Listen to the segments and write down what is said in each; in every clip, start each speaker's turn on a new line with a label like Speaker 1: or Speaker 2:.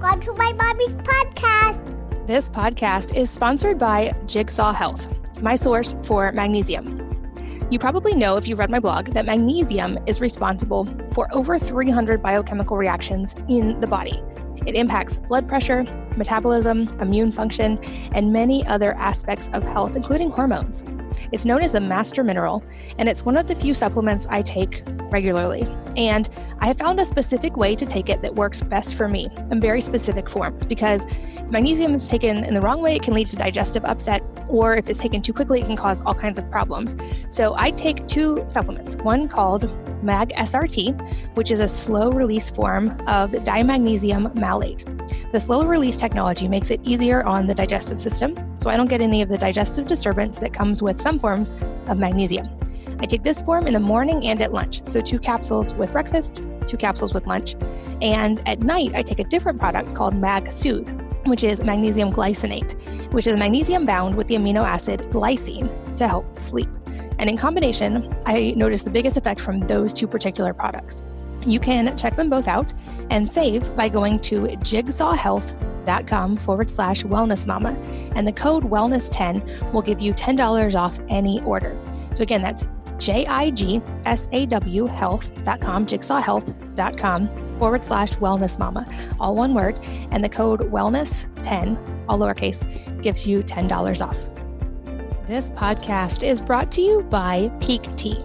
Speaker 1: Welcome to my mommy's podcast.
Speaker 2: This podcast is sponsored by Jigsaw Health, my source for magnesium. You probably know if you've read my blog that magnesium is responsible for over 300 biochemical reactions in the body. It impacts blood pressure, metabolism, immune function, and many other aspects of health, including hormones. It's known as the master mineral, and it's one of the few supplements I take regularly. And I have found a specific way to take it that works best for me in very specific forms because magnesium is taken in the wrong way, it can lead to digestive upset, or if it's taken too quickly, it can cause all kinds of problems. So I take two supplements one called Mag SRT, which is a slow release form of dimagnesium malate. The slow release technology makes it easier on the digestive system, so I don't get any of the digestive disturbance that comes with some forms of magnesium. I take this form in the morning and at lunch, so two capsules with breakfast, two capsules with lunch. And at night, I take a different product called Mag Soothe, which is magnesium glycinate, which is magnesium bound with the amino acid glycine to help sleep. And in combination, I notice the biggest effect from those two particular products. You can check them both out and save by going to jigsawhealth.com forward slash wellness mama. And the code wellness10 will give you $10 off any order. So again, that's J I G S A W health.com, jigsawhealth.com forward slash wellness mama, all one word. And the code wellness10, all lowercase, gives you $10 off. This podcast is brought to you by Pique Tea.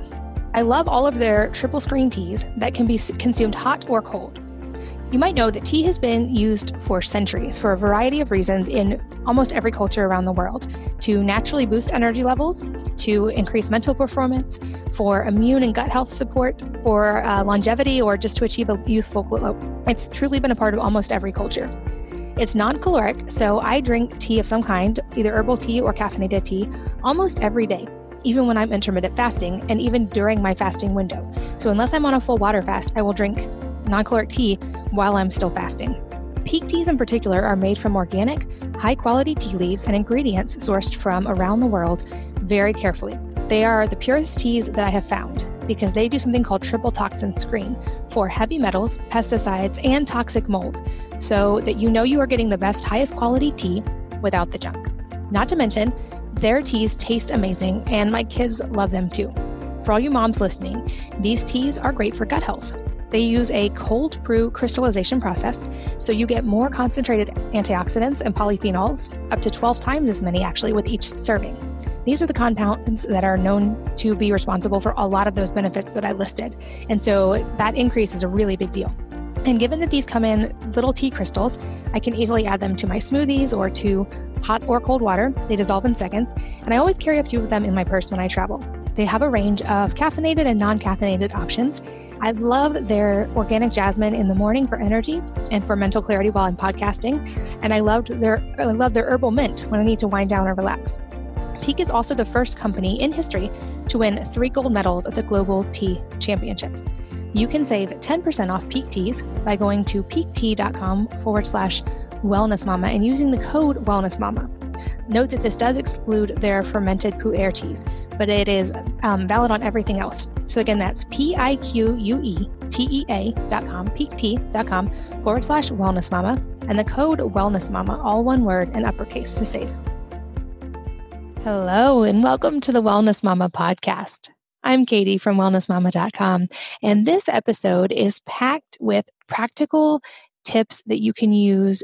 Speaker 2: I love all of their triple screen teas that can be consumed hot or cold. You might know that tea has been used for centuries for a variety of reasons in almost every culture around the world to naturally boost energy levels, to increase mental performance, for immune and gut health support, for uh, longevity, or just to achieve a youthful glow. It's truly been a part of almost every culture. It's non caloric, so I drink tea of some kind, either herbal tea or caffeinated tea, almost every day even when I'm intermittent fasting and even during my fasting window. So, unless I'm on a full water fast, I will drink non caloric tea while I'm still fasting. Pique teas in particular are made from organic, high quality tea leaves and ingredients sourced from around the world very carefully. They are the purest teas that I have found because they do something called triple toxin screen for heavy metals, pesticides, and toxic mold so that you know you are getting the best, highest quality tea without the junk. Not to mention, their teas taste amazing and my kids love them too. For all you moms listening, these teas are great for gut health. They use a cold brew crystallization process, so you get more concentrated antioxidants and polyphenols, up to 12 times as many actually with each serving. These are the compounds that are known to be responsible for a lot of those benefits that I listed. And so that increase is a really big deal. And given that these come in little tea crystals, I can easily add them to my smoothies or to hot or cold water. They dissolve in seconds, and I always carry a few of them in my purse when I travel. They have a range of caffeinated and non caffeinated options. I love their organic jasmine in the morning for energy and for mental clarity while I'm podcasting. And I loved their I love their herbal mint when I need to wind down or relax. Pique is also the first company in history to win three gold medals at the Global Tea Championships. You can save 10% off Pique Teas by going to piquetea.com forward slash wellness mama and using the code wellness mama. Note that this does exclude their fermented pu'er teas, but it is um, valid on everything else. So again, that's P-I-Q-U-E-T-E-A dot com, dot com forward slash wellness mama, and the code wellness mama, all one word and uppercase to save. Hello, and welcome to the Wellness Mama podcast. I'm Katie from wellnessmama.com, and this episode is packed with practical tips that you can use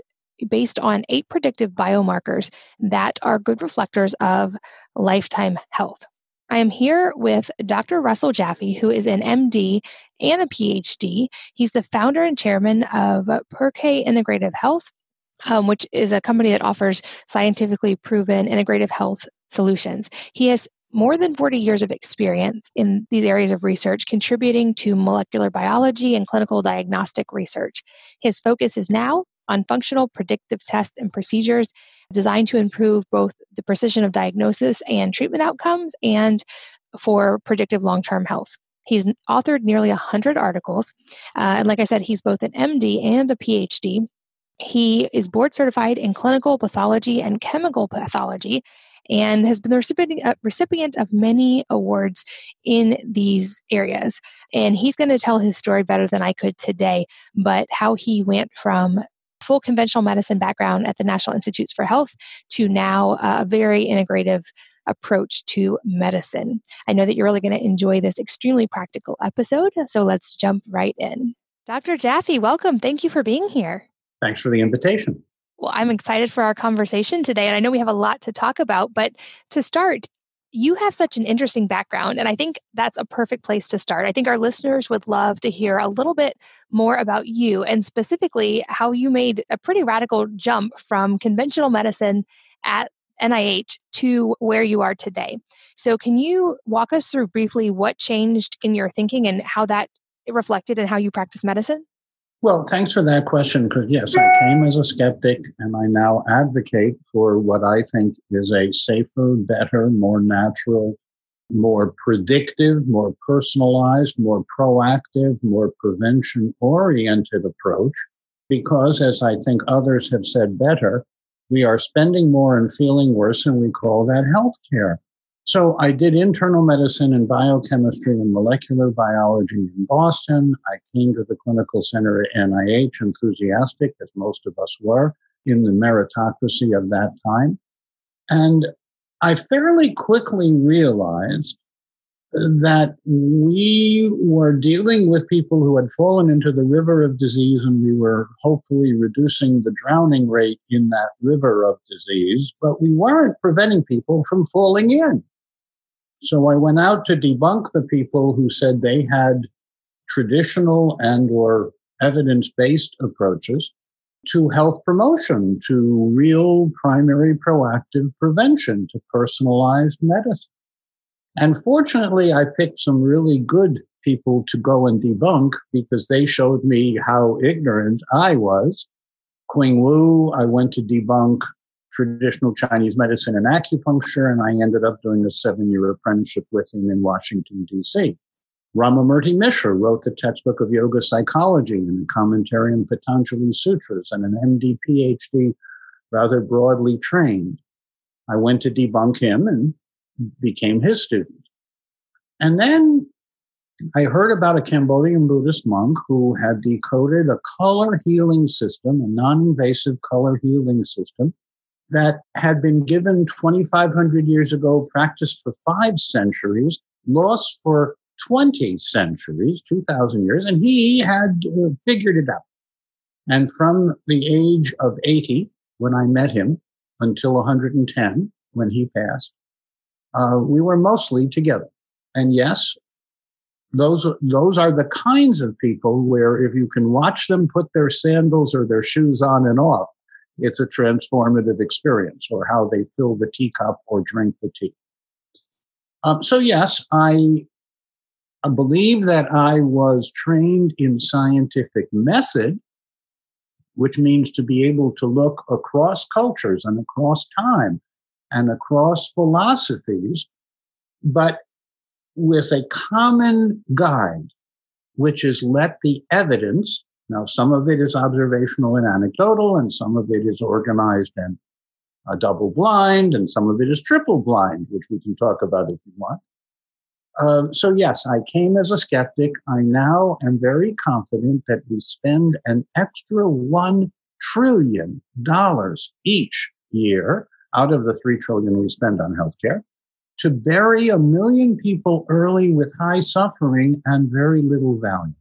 Speaker 2: based on eight predictive biomarkers that are good reflectors of lifetime health. I am here with Dr. Russell Jaffe, who is an MD and a PhD. He's the founder and chairman of PERQUE Integrative Health, um, which is a company that offers scientifically proven integrative health solutions. He has more than 40 years of experience in these areas of research, contributing to molecular biology and clinical diagnostic research. His focus is now on functional predictive tests and procedures designed to improve both the precision of diagnosis and treatment outcomes and for predictive long term health. He's authored nearly 100 articles. Uh, and like I said, he's both an MD and a PhD. He is board certified in clinical pathology and chemical pathology and has been the recipient, uh, recipient of many awards in these areas. And he's going to tell his story better than I could today, but how he went from full conventional medicine background at the National Institutes for Health to now a very integrative approach to medicine. I know that you're really going to enjoy this extremely practical episode, so let's jump right in. Dr. Jaffe, welcome. Thank you for being here.
Speaker 3: Thanks for the invitation.
Speaker 2: Well, I'm excited for our conversation today, and I know we have a lot to talk about. But to start, you have such an interesting background, and I think that's a perfect place to start. I think our listeners would love to hear a little bit more about you and specifically how you made a pretty radical jump from conventional medicine at NIH to where you are today. So, can you walk us through briefly what changed in your thinking and how that reflected in how you practice medicine?
Speaker 3: Well, thanks for that question. Because, yes, I came as a skeptic and I now advocate for what I think is a safer, better, more natural, more predictive, more personalized, more proactive, more prevention oriented approach. Because, as I think others have said better, we are spending more and feeling worse, and we call that healthcare. So I did internal medicine and biochemistry and molecular biology in Boston. I came to the clinical center at NIH enthusiastic, as most of us were, in the meritocracy of that time. And I fairly quickly realized that we were dealing with people who had fallen into the river of disease and we were hopefully reducing the drowning rate in that river of disease, but we weren't preventing people from falling in. So I went out to debunk the people who said they had traditional and or evidence-based approaches to health promotion, to real primary proactive prevention, to personalized medicine. And fortunately, I picked some really good people to go and debunk because they showed me how ignorant I was. Qing Wu, I went to debunk traditional Chinese medicine and acupuncture, and I ended up doing a seven year apprenticeship with him in Washington, D.C. Ramamurti Mishra wrote the textbook of yoga psychology and a commentary on Patanjali Sutras and an MD PhD, rather broadly trained. I went to debunk him and became his student. And then I heard about a Cambodian Buddhist monk who had decoded a color healing system, a non invasive color healing system that had been given 2,500 years ago, practiced for five centuries, lost for 20 centuries, 2,000 years, and he had uh, figured it out. And from the age of 80, when I met him, until 110, when he passed, uh, we were mostly together. And yes, those those are the kinds of people where if you can watch them put their sandals or their shoes on and off, it's a transformative experience, or how they fill the teacup or drink the tea. Um, so yes, I, I believe that I was trained in scientific method, which means to be able to look across cultures and across time and across philosophies, but with a common guide, which is let the evidence now, some of it is observational and anecdotal, and some of it is organized and uh, double blind, and some of it is triple blind, which we can talk about if you want. Uh, so, yes, I came as a skeptic. I now am very confident that we spend an extra $1 trillion each year out of the 3 trillion we spend on healthcare to bury a million people early with high suffering and very little value.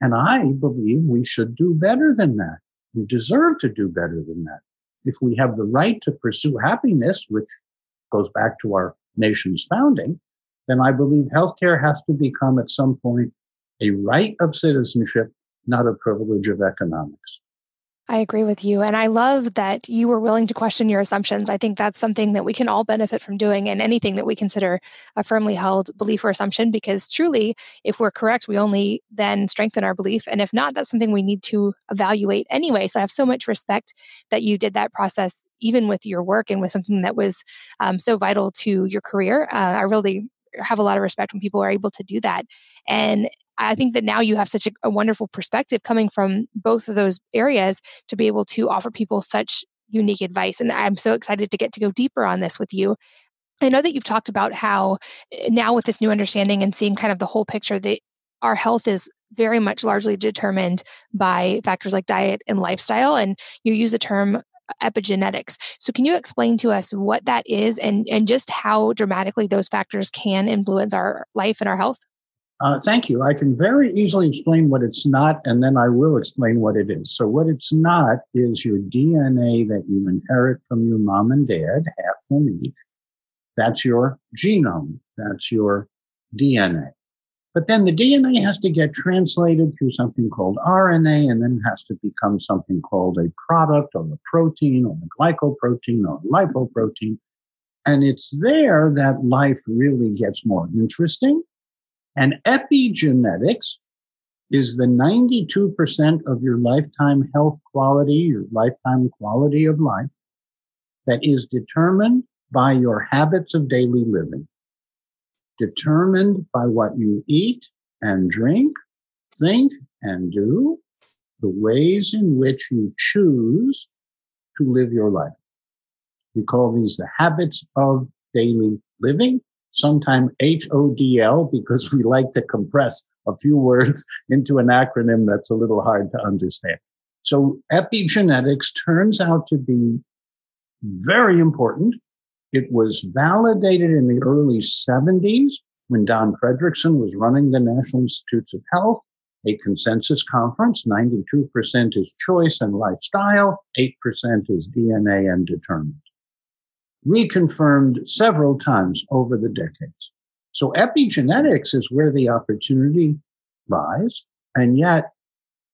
Speaker 3: And I believe we should do better than that. We deserve to do better than that. If we have the right to pursue happiness, which goes back to our nation's founding, then I believe healthcare has to become at some point a right of citizenship, not a privilege of economics.
Speaker 2: I agree with you. And I love that you were willing to question your assumptions. I think that's something that we can all benefit from doing in anything that we consider a firmly held belief or assumption, because truly, if we're correct, we only then strengthen our belief. And if not, that's something we need to evaluate anyway. So I have so much respect that you did that process, even with your work and with something that was um, so vital to your career. Uh, I really have a lot of respect when people are able to do that. And I think that now you have such a, a wonderful perspective coming from both of those areas to be able to offer people such unique advice. And I'm so excited to get to go deeper on this with you. I know that you've talked about how eh, now with this new understanding and seeing kind of the whole picture that our health is very much largely determined by factors like diet and lifestyle. And you use the term epigenetics. So can you explain to us what that is and, and just how dramatically those factors can influence our life and our health?
Speaker 3: Uh, thank you. I can very easily explain what it's not, and then I will explain what it is. So, what it's not is your DNA that you inherit from your mom and dad, half from each. That's your genome. That's your DNA. But then the DNA has to get translated through something called RNA and then has to become something called a product or a protein or a glycoprotein or a lipoprotein. And it's there that life really gets more interesting. And epigenetics is the 92% of your lifetime health quality, your lifetime quality of life that is determined by your habits of daily living determined by what you eat and drink, think and do, the ways in which you choose to live your life. We call these the habits of daily living, sometimes HODL, because we like to compress a few words into an acronym that's a little hard to understand. So epigenetics turns out to be very important it was validated in the early 70s when Don Fredrickson was running the National Institutes of Health, a consensus conference. 92% is choice and lifestyle, 8% is DNA and determined. Reconfirmed several times over the decades. So epigenetics is where the opportunity lies. And yet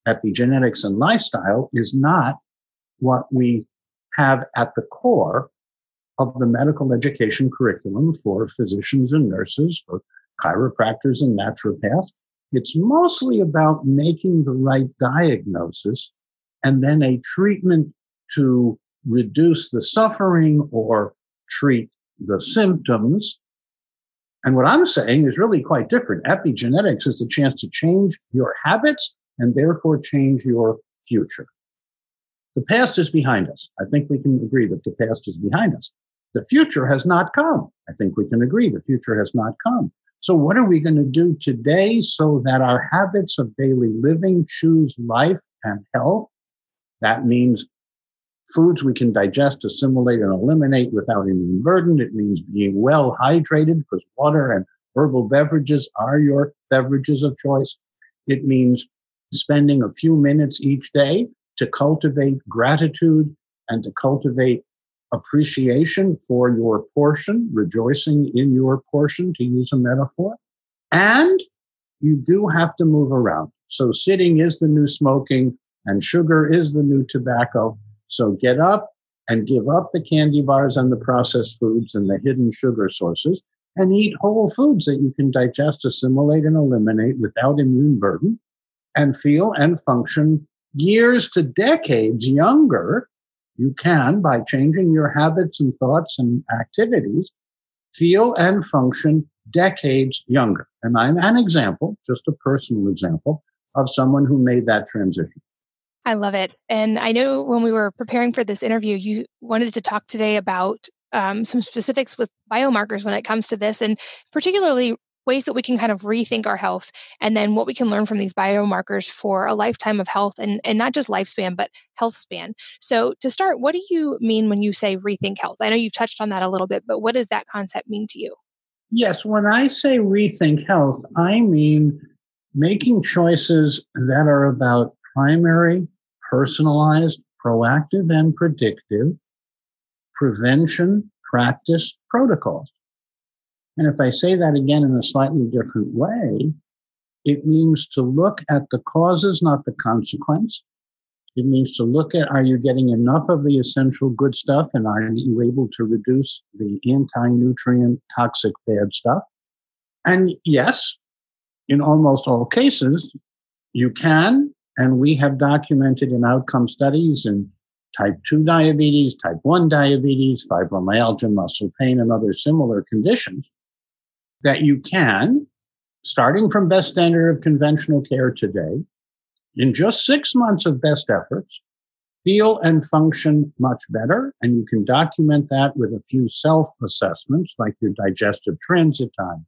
Speaker 3: epigenetics and lifestyle is not what we have at the core of the medical education curriculum for physicians and nurses, for chiropractors and naturopaths. It's mostly about making the right diagnosis and then a treatment to reduce the suffering or treat the symptoms. And what I'm saying is really quite different. Epigenetics is the chance to change your habits and therefore change your future. The past is behind us. I think we can agree that the past is behind us. The future has not come. I think we can agree the future has not come. So, what are we going to do today so that our habits of daily living choose life and health? That means foods we can digest, assimilate, and eliminate without immune burden. It means being well hydrated because water and herbal beverages are your beverages of choice. It means spending a few minutes each day to cultivate gratitude and to cultivate appreciation for your portion, rejoicing in your portion, to use a metaphor. And you do have to move around. So sitting is the new smoking and sugar is the new tobacco. So get up and give up the candy bars and the processed foods and the hidden sugar sources and eat whole foods that you can digest, assimilate, and eliminate without immune burden and feel and function years to decades younger you can, by changing your habits and thoughts and activities, feel and function decades younger. And I'm an example, just a personal example, of someone who made that transition.
Speaker 2: I love it. And I know when we were preparing for this interview, you wanted to talk today about um, some specifics with biomarkers when it comes to this, and particularly ways that we can kind of rethink our health and then what we can learn from these biomarkers for a lifetime of health and, and not just lifespan, but health span. So, to start, what do you mean when you say rethink health? I know you've touched on that a little bit, but what does that concept mean to you?
Speaker 3: Yes, when I say rethink health, I mean making choices that are about primary, personalized, proactive, and predictive prevention practice protocols. And if I say that again in a slightly different way, it means to look at the causes, not the consequence. It means to look at are you getting enough of the essential good stuff and are you able to reduce the anti nutrient toxic bad stuff? And yes, in almost all cases, you can. And we have documented in outcome studies in type 2 diabetes, type 1 diabetes, fibromyalgia, muscle pain, and other similar conditions that you can, starting from best standard of conventional care today, in just six months of best efforts, feel and function much better. And you can document that with a few self assessments like your digestive transit time,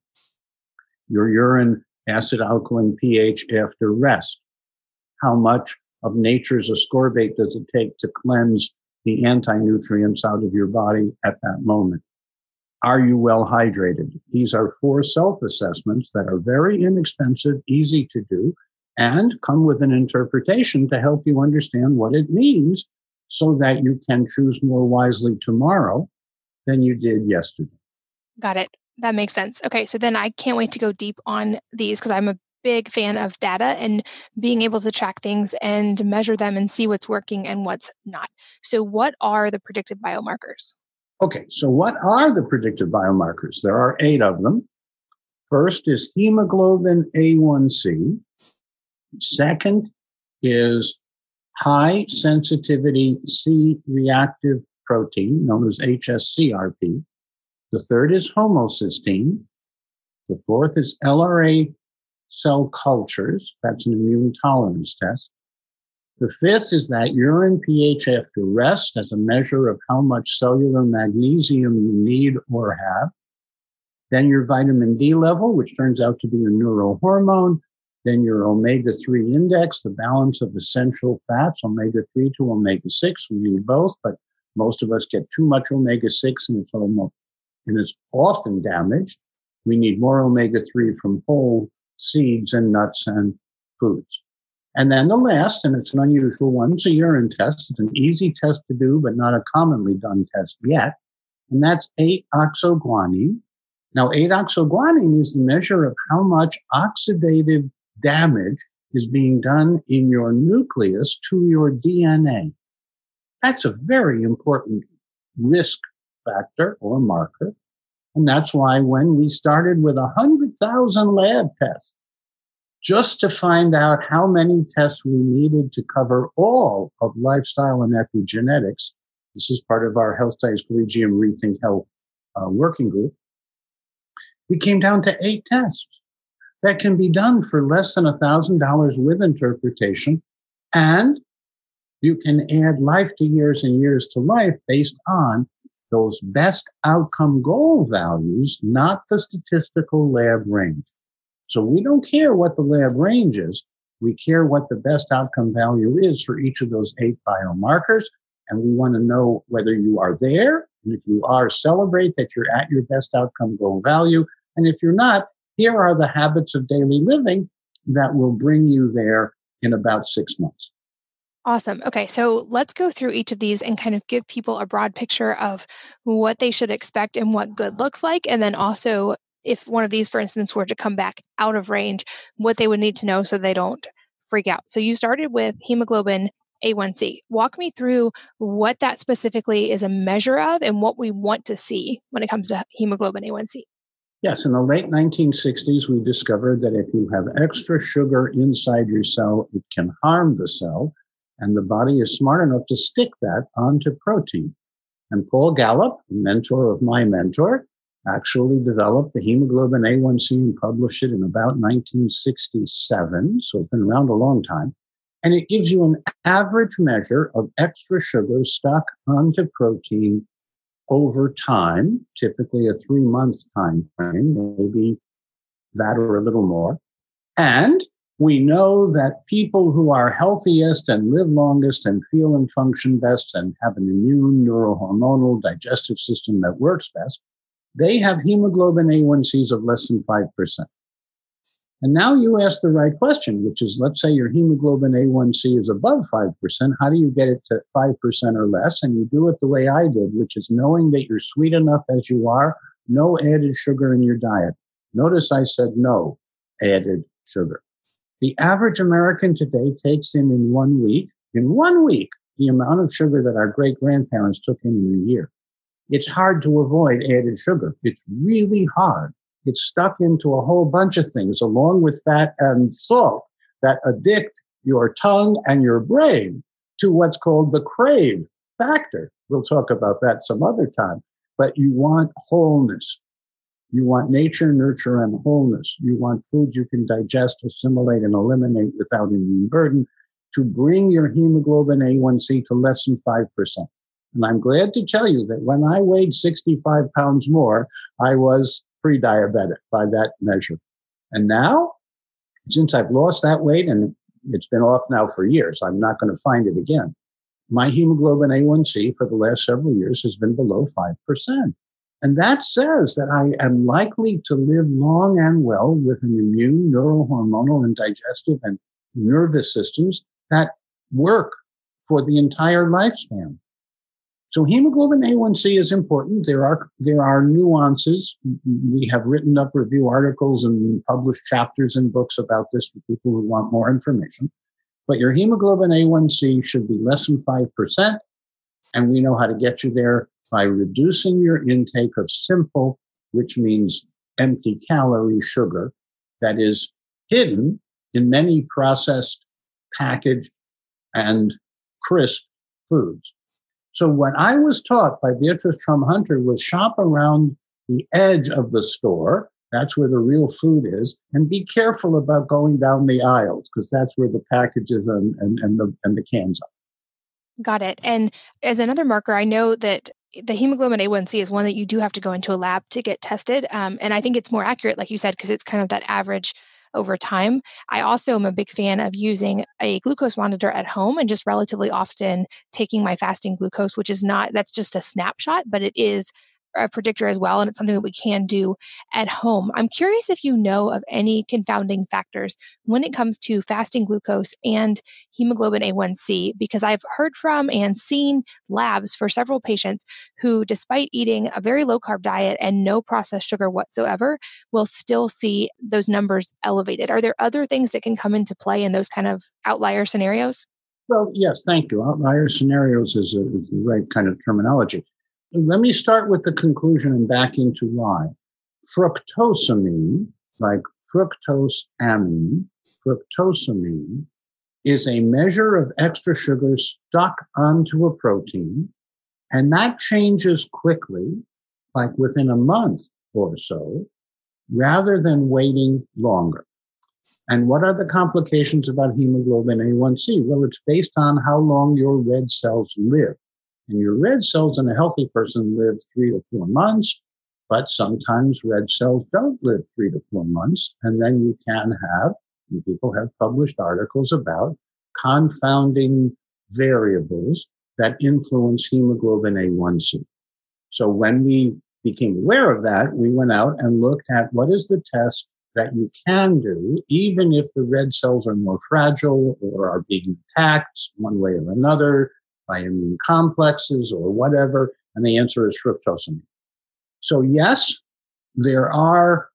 Speaker 3: your urine acid alkaline pH after rest. How much of nature's ascorbate does it take to cleanse the anti-nutrients out of your body at that moment? Are you well hydrated? These are four self-assessments that are very inexpensive, easy to do, and come with an interpretation to help you understand what it means so that you can choose more wisely tomorrow than you did yesterday.
Speaker 2: Got it. That makes sense. Okay, so then I can't wait to go deep on these because I'm a big fan of data and being able to track things and measure them and see what's working and what's not. So, what are the predictive biomarkers?
Speaker 3: Okay, so what are the predictive biomarkers? There are eight of them. First is hemoglobin A1C. Second is high sensitivity C reactive protein, known as HSCRP. The third is homocysteine. The fourth is LRA cell cultures. That's an immune tolerance test. The fifth is that urine pH after rest as a measure of how much cellular magnesium you need or have. Then your vitamin D level, which turns out to be a neurohormone. Then your omega 3 index, the balance of essential fats, omega 3 to omega 6. We need both, but most of us get too much omega 6 and it's almost and it's often damaged. We need more omega 3 from whole seeds and nuts and foods. And then the last, and it's an unusual one, it's a urine test. It's an easy test to do, but not a commonly done test yet. And that's 8-oxoguanine. Now, 8-oxoguanine is the measure of how much oxidative damage is being done in your nucleus to your DNA. That's a very important risk factor or marker. And that's why when we started with 100,000 lab tests, just to find out how many tests we needed to cover all of lifestyle and epigenetics, this is part of our Health Studies Collegium Rethink Health uh, working group, we came down to eight tests that can be done for less than $1,000 with interpretation. And you can add life to years and years to life based on those best outcome goal values, not the statistical lab range. So we don't care what the lab range is. We care what the best outcome value is for each of those eight biomarkers. And we want to know whether you are there. And if you are, celebrate that you're at your best outcome goal value. And if you're not, here are the habits of daily living that will bring you there in about six months.
Speaker 2: Awesome. Okay, so let's go through each of these and kind of give people a broad picture of what they should expect and what good looks like. And then also, if one of these, for instance, were to come back out of range, what they would need to know so they don't freak out. So you started with hemoglobin A1C. Walk me through what that specifically is a measure of and what we want to see when it comes to hemoglobin A1C.
Speaker 3: Yes, in the late 1960s, we discovered that if you have extra sugar inside your cell, it can harm the cell and the body is smart enough to stick that onto protein. And Paul Gallop, mentor of my mentor, actually developed the hemoglobin A1C and published it in about 1967. So it's been around a long time. And it gives you an average measure of extra sugar stuck onto protein over time, typically a three month time frame, maybe that or a little more. And we know that people who are healthiest and live longest and feel and function best and have an immune, neurohormonal, digestive system that works best, they have hemoglobin A1Cs of less than 5%. And now you ask the right question, which is let's say your hemoglobin A1C is above 5%. How do you get it to 5% or less? And you do it the way I did, which is knowing that you're sweet enough as you are, no added sugar in your diet. Notice I said no added sugar. The average American today takes in in one week, in one week, the amount of sugar that our great grandparents took in in a year. It's hard to avoid added sugar. It's really hard. It's stuck into a whole bunch of things along with fat and salt that addict your tongue and your brain to what's called the crave factor. We'll talk about that some other time. But you want wholeness. You want nature, nurture, and wholeness. You want food you can digest, assimilate, and eliminate without immune burden to bring your hemoglobin A1C to less than 5%. And I'm glad to tell you that when I weighed 65 pounds more, I was pre diabetic by that measure. And now Since I've lost that weight and it's been off now for years, I'm not going to find it again. My hemoglobin A1C for the last several years has been below 5%. And that says that I am likely to live long and well with an immune, neurohormonal, and digestive and nervous systems that work for the entire lifespan. So hemoglobin A1C is important. There are there are nuances. We have written up review articles and published chapters and books about this for people who want more information. But your hemoglobin A1C should be less than 5%. And we know how to get you there by reducing your intake of simple, which means empty calorie sugar that is hidden in many processed, packaged, and crisp foods. So what I was taught by Beatrice Trum Hunter was shop around the edge of the store. That's where the real food is. And be careful about going down the aisles because that's where the packages and, and, and, the, and the cans are.
Speaker 2: Got it. And as another marker, I know that the hemoglobin A1C is one that you do have to go into a lab to get tested. Um, and I think it's more accurate, like you said, because it's kind of that average over time. I also am a big fan of using a glucose monitor at home and just relatively often taking my fasting glucose, which is not, that's just a snapshot, but it is a predictor as well, and it's something that we can do at home. I'm curious if you know of any confounding factors when it comes to fasting glucose and hemoglobin A1C, because I've heard from and seen labs for several patients who, despite eating a very low carb diet and no processed sugar whatsoever, will still see those numbers elevated. Are there other things that can come into play in those kind of outlier scenarios?
Speaker 3: Well, yes, thank you. Outlier scenarios is, a, is the right kind of terminology. Let me start with the conclusion and back into why. Fructosamine, like fructose amine, fructosamine is a measure of extra sugar stuck onto a protein, and that changes quickly, like within a month or so, rather than waiting longer. And what are the complications about hemoglobin A1C? Well, it's based on how long your red cells live. And your red cells in a healthy person live three to four months, but sometimes red cells don't live three to four months. And then you can have, and people have published articles about confounding variables that influence hemoglobin A1C. So when we became aware of that, we went out and looked at what is the test that you can do, even if the red cells are more fragile or are being attacked one way or another, immune complexes or whatever? And the answer is fructosamine. So yes, there are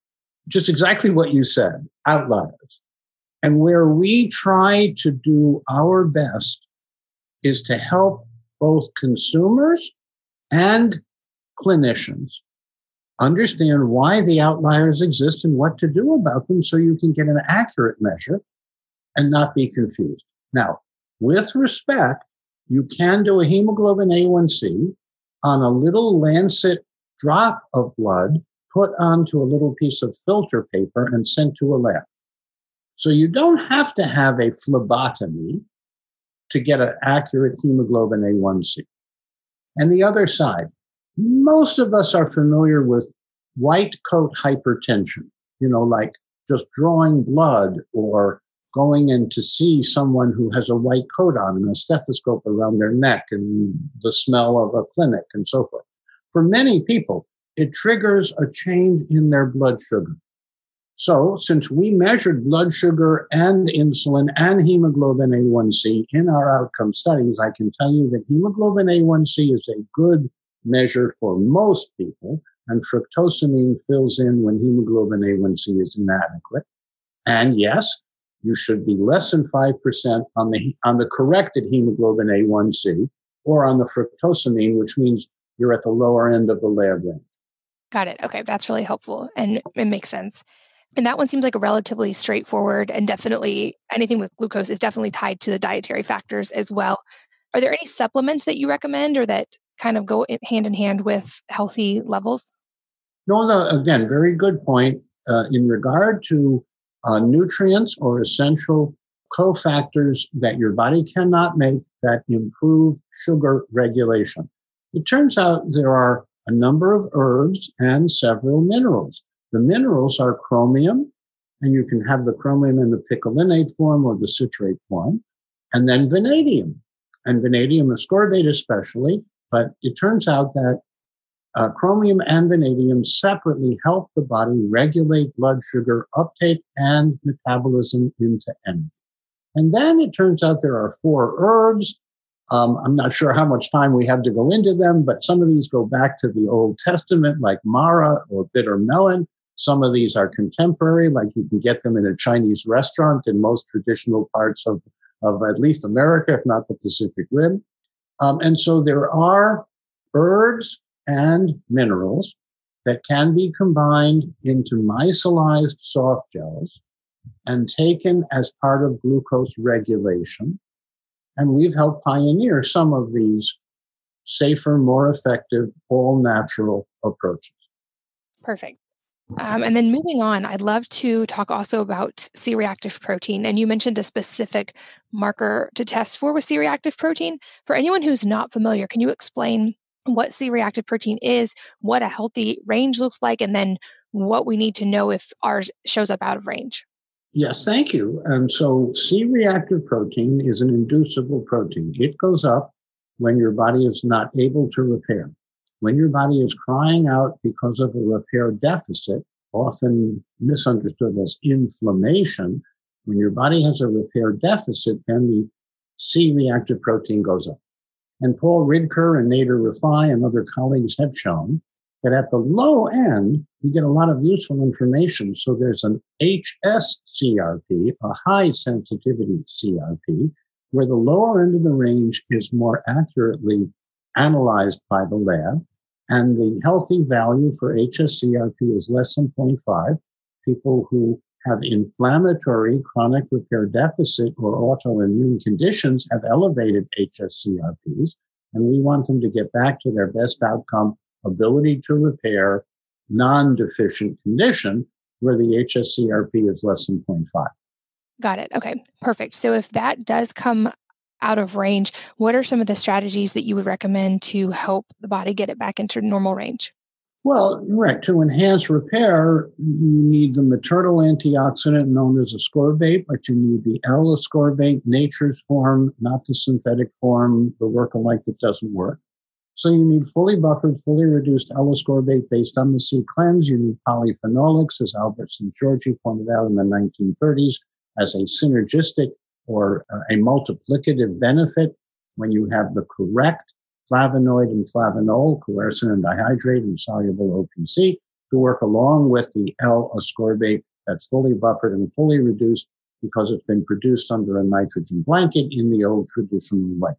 Speaker 3: just exactly what you said, outliers. And where we try to do our best is to help both consumers and clinicians understand why the outliers exist and what to do about them so you can get an accurate measure and not be confused. Now, with respect, you can do a hemoglobin A1C on a little lancet drop of blood put onto a little piece of filter paper and sent to a lab. So you don't have to have a phlebotomy to get an accurate hemoglobin A1C. And the other side, most of us are familiar with white coat hypertension, you know, like just drawing blood or going in to see someone who has a white coat on and a stethoscope around their neck and the smell of a clinic and so forth. For many people, it triggers a change in their blood sugar. So, since we measured blood sugar and insulin and hemoglobin A1C in our outcome studies, I can tell you that hemoglobin A1C is a good measure for most people, and fructosamine fills in when hemoglobin A1C is inadequate. And yes, you should be less than 5% on the, on the corrected hemoglobin A1C or on the fructosamine, which means you're at the lower end of the lab range.
Speaker 2: Got it. Okay. That's really helpful and it makes sense. And that one seems like a relatively straightforward and definitely anything with glucose is definitely tied to the dietary factors as well. Are there any supplements that you recommend or that kind of go hand in hand with healthy levels?
Speaker 3: No, no again, very good point. Uh, in regard to uh, nutrients or essential cofactors that your body cannot make that improve sugar regulation. It turns out there are a number of herbs and several minerals. The minerals are chromium and you can have the chromium in the picolinate form or the citrate form, and then vanadium, and vanadium ascorbate especially. But it turns out that uh, chromium and vanadium separately help the body regulate blood sugar uptake and metabolism into energy. And then it turns out there are four herbs. Um, I'm not sure how much time we have to go into them, but some of these go back to the Old Testament, like Mara or bitter melon. Some of these are contemporary, like you can get them in a Chinese restaurant in most traditional parts of, of at least America, if not the Pacific Rim. Um, and so there are herbs and minerals that can be combined into micellized soft gels and taken as part of glucose regulation. And we've helped pioneer some of these safer, more effective, all natural approaches.
Speaker 2: Perfect. Um, and then moving on, I'd love to talk also about C reactive protein. And you mentioned a specific marker to test for with C reactive protein. For anyone who's not familiar, can you explain what C reactive protein is, what a healthy range looks like, and then what we need to know if ours shows up out of range?
Speaker 3: Yes, thank you. And so C reactive protein is an inducible protein. It goes up when your body is not able to repair. When your body is crying out because of a repair deficit, often misunderstood as inflammation, when your body has a repair deficit, then the C reactive protein goes up. And Paul Ridker and Nader Rifai and other colleagues have shown that at the low end, you get a lot of useful information. So there's an HSCRP, a high sensitivity CRP, where the lower end of the range is more accurately analyzed by the lab. And the healthy value for HSCRP is less than 0.5. People who have inflammatory chronic repair deficit or autoimmune conditions have elevated HSCRPs, and we want them to get back to their best outcome, ability to repair, non-deficient condition where the HSCRP is less than 0.5.
Speaker 2: Got it. Okay, perfect. So if that does come out of range, what are some of the strategies that you would recommend to help the body get it back into normal range?
Speaker 3: Well, right. To enhance repair, you need the maternal antioxidant known as ascorbate, but you need the L-ascorbate, nature's form, not the synthetic form, the work-alike that doesn't work. So you need fully buffered, fully reduced L-ascorbate based on the C cleanse. You need polyphenolics, as Albert Szent-Györgyi pointed out in the 1930s, as a synergistic or uh, a multiplicative benefit when you have the correct flavonoid and flavonol, quercetin and dihydrate, and soluble OPC to work along with the L-ascorbate that's fully buffered and fully reduced because it's been produced under a nitrogen blanket in the old traditional way.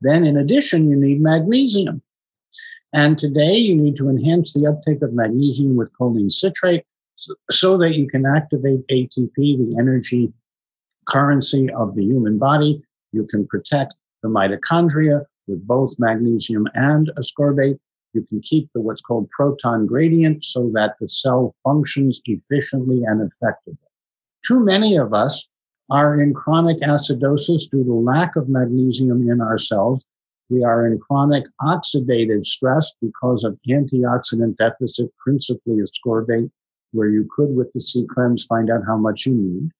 Speaker 3: Then in addition, you need magnesium. And today you need to enhance the uptake of magnesium with choline citrate so that you can activate ATP, the energy currency of the human body. You can protect the mitochondria with both magnesium and ascorbate. You can keep the what's called proton gradient so that the cell functions efficiently and effectively. Too many of us are in chronic acidosis due to lack of magnesium in our cells. We are in chronic oxidative stress because of antioxidant deficit, principally ascorbate, where you could, with the C cleanse, find out how much you need.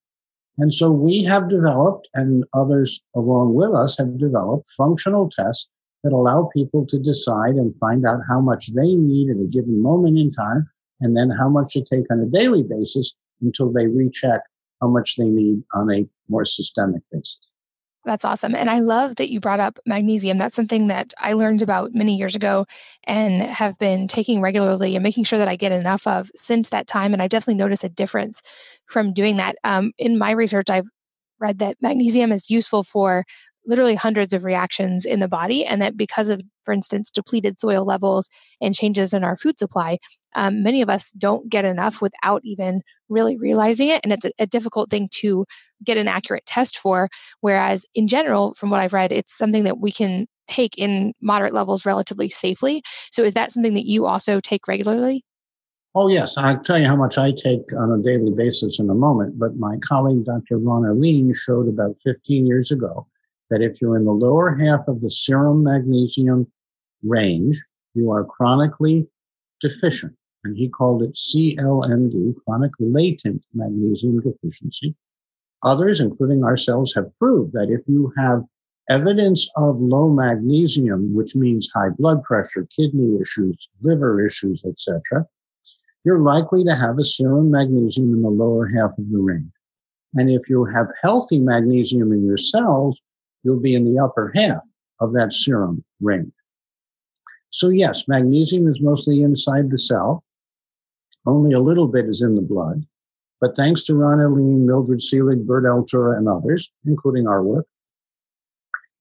Speaker 3: And so we have developed, and others along with us have developed functional tests that allow people to decide and find out how much they need at a given moment in time, and then how much to take on a daily basis until they recheck how much they need on a more systemic basis.
Speaker 2: That's awesome. And I love that you brought up magnesium. That's something that I learned about many years ago and have been taking regularly and making sure that I get enough of since that time. And I definitely noticed a difference from doing that. Um, in my research, I've read that magnesium is useful for literally hundreds of reactions in the body, and that because of, for instance, depleted soil levels and changes in our food supply, um, many of us don't get enough without even really realizing it. And it's a, a difficult thing to get an accurate test for. Whereas, in general, from what I've read, it's something that we can take in moderate levels relatively safely. So, is that something that you also take regularly?
Speaker 3: Oh, yes. I'll tell you how much I take on a daily basis in a moment. But my colleague, Dr. Ron Elin, showed about 15 years ago that if you're in the lower half of the serum magnesium range, you are chronically deficient. And he called it CLMD, chronic latent magnesium deficiency. Others, including ourselves, have proved that if you have evidence of low magnesium, which means high blood pressure, kidney issues, liver issues, etc., you're likely to have a serum magnesium in the lower half of the range. And if you have healthy magnesium in your cells, you'll be in the upper half of that serum range. So yes, magnesium is mostly inside the cell. Only a little bit is in the blood. But thanks to Ron Elin, Mildred Seelig, Bert Altura, and others, including our work,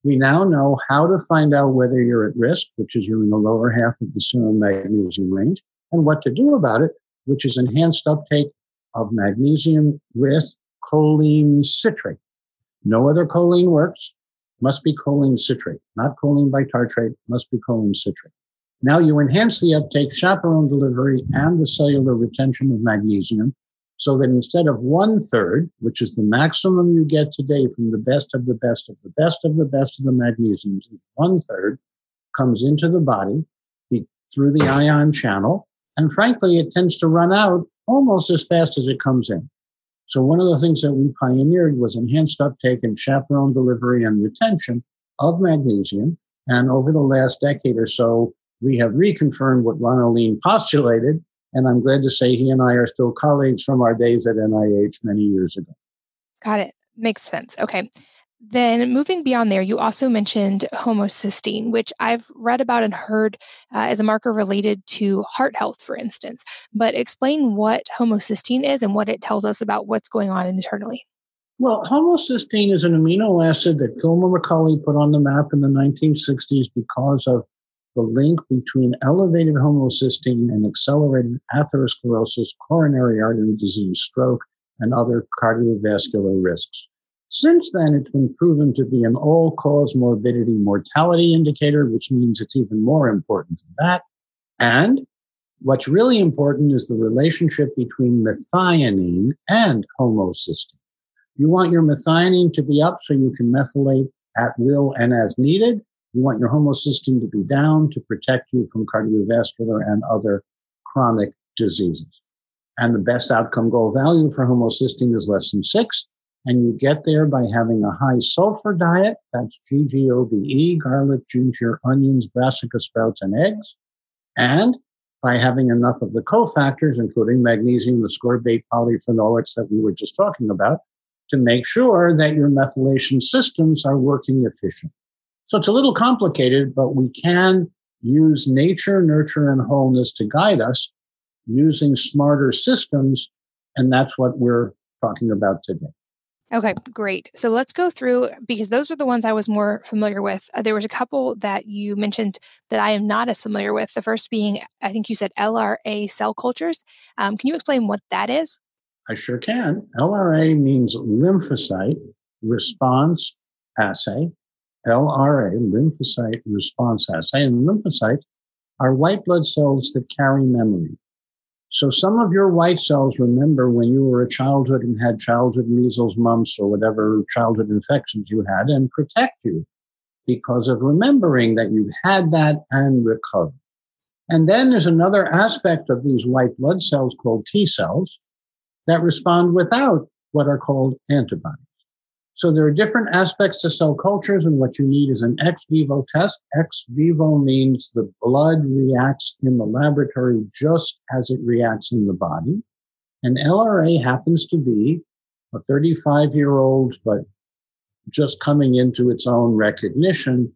Speaker 3: we now know how to find out whether you're at risk, which is you're in the lower half of the serum magnesium range, and what to do about it, which is enhanced uptake of magnesium with choline citrate. No other choline works. Must be choline citrate, not choline bitartrate, must be choline citrate. Now you enhance the uptake, chaperone delivery, and the cellular retention of magnesium so that instead of one third, which is the maximum you get today from the best of the best of the best of the best of the magnesiums, is one third comes into the body through the ion channel. And frankly, it tends to run out almost as fast as it comes in. So one of the things that we pioneered was enhanced uptake and chaperone delivery and retention of magnesium. And over the last decade or so, we have reconfirmed what Ron postulated and I'm glad to say he and I are still colleagues from our days at NIH many years ago.
Speaker 2: Got it. Makes sense. Okay. Then moving beyond there, you also mentioned homocysteine, which I've read about and heard uh, as a marker related to heart health, for instance. But explain what homocysteine is and what it tells us about what's going on internally.
Speaker 3: Well, homocysteine is an amino acid that Kilmer McCully put on the map in the 1960s because of the link between elevated homocysteine and accelerated atherosclerosis, coronary artery disease, stroke, and other cardiovascular risks. Since then, it's been proven to be an all cause morbidity mortality indicator, which means it's even more important than that. And what's really important is the relationship between methionine and homocysteine. You want your methionine to be up so you can methylate at will and as needed. You want your homocysteine to be down to protect you from cardiovascular and other chronic diseases. And the best outcome goal value for homocysteine is less than six. And you get there by having a high sulfur diet. That's GGOBE, garlic, ginger, onions, brassica sprouts, and eggs. And by having enough of the cofactors, including magnesium, the ascorbate polyphenolics that we were just talking about, to make sure that your methylation systems are working efficiently. So it's a little complicated, but we can use nature, nurture, and wholeness to guide us using smarter systems. And that's what we're talking about today.
Speaker 2: Okay, great. So let's go through because those were the ones I was more familiar with. Uh, there was a couple that you mentioned that I am not as familiar with. The first being, I think you said LRA cell cultures. Um, can you explain what that is?
Speaker 3: I sure can. LRA means lymphocyte response assay. LRA, lymphocyte response assay, and lymphocytes are white blood cells that carry memory. So some of your white cells remember when you were a childhood and had childhood measles, mumps, or whatever childhood infections you had and protect you because of remembering that you had that and recovered. And then there's another aspect of these white blood cells called T cells that respond without what are called antibodies. So there are different aspects to cell cultures, and what you need is an ex vivo test. Ex vivo means the blood reacts in the laboratory just as it reacts in the body. And LRA happens to be a 35 year old, but just coming into its own recognition,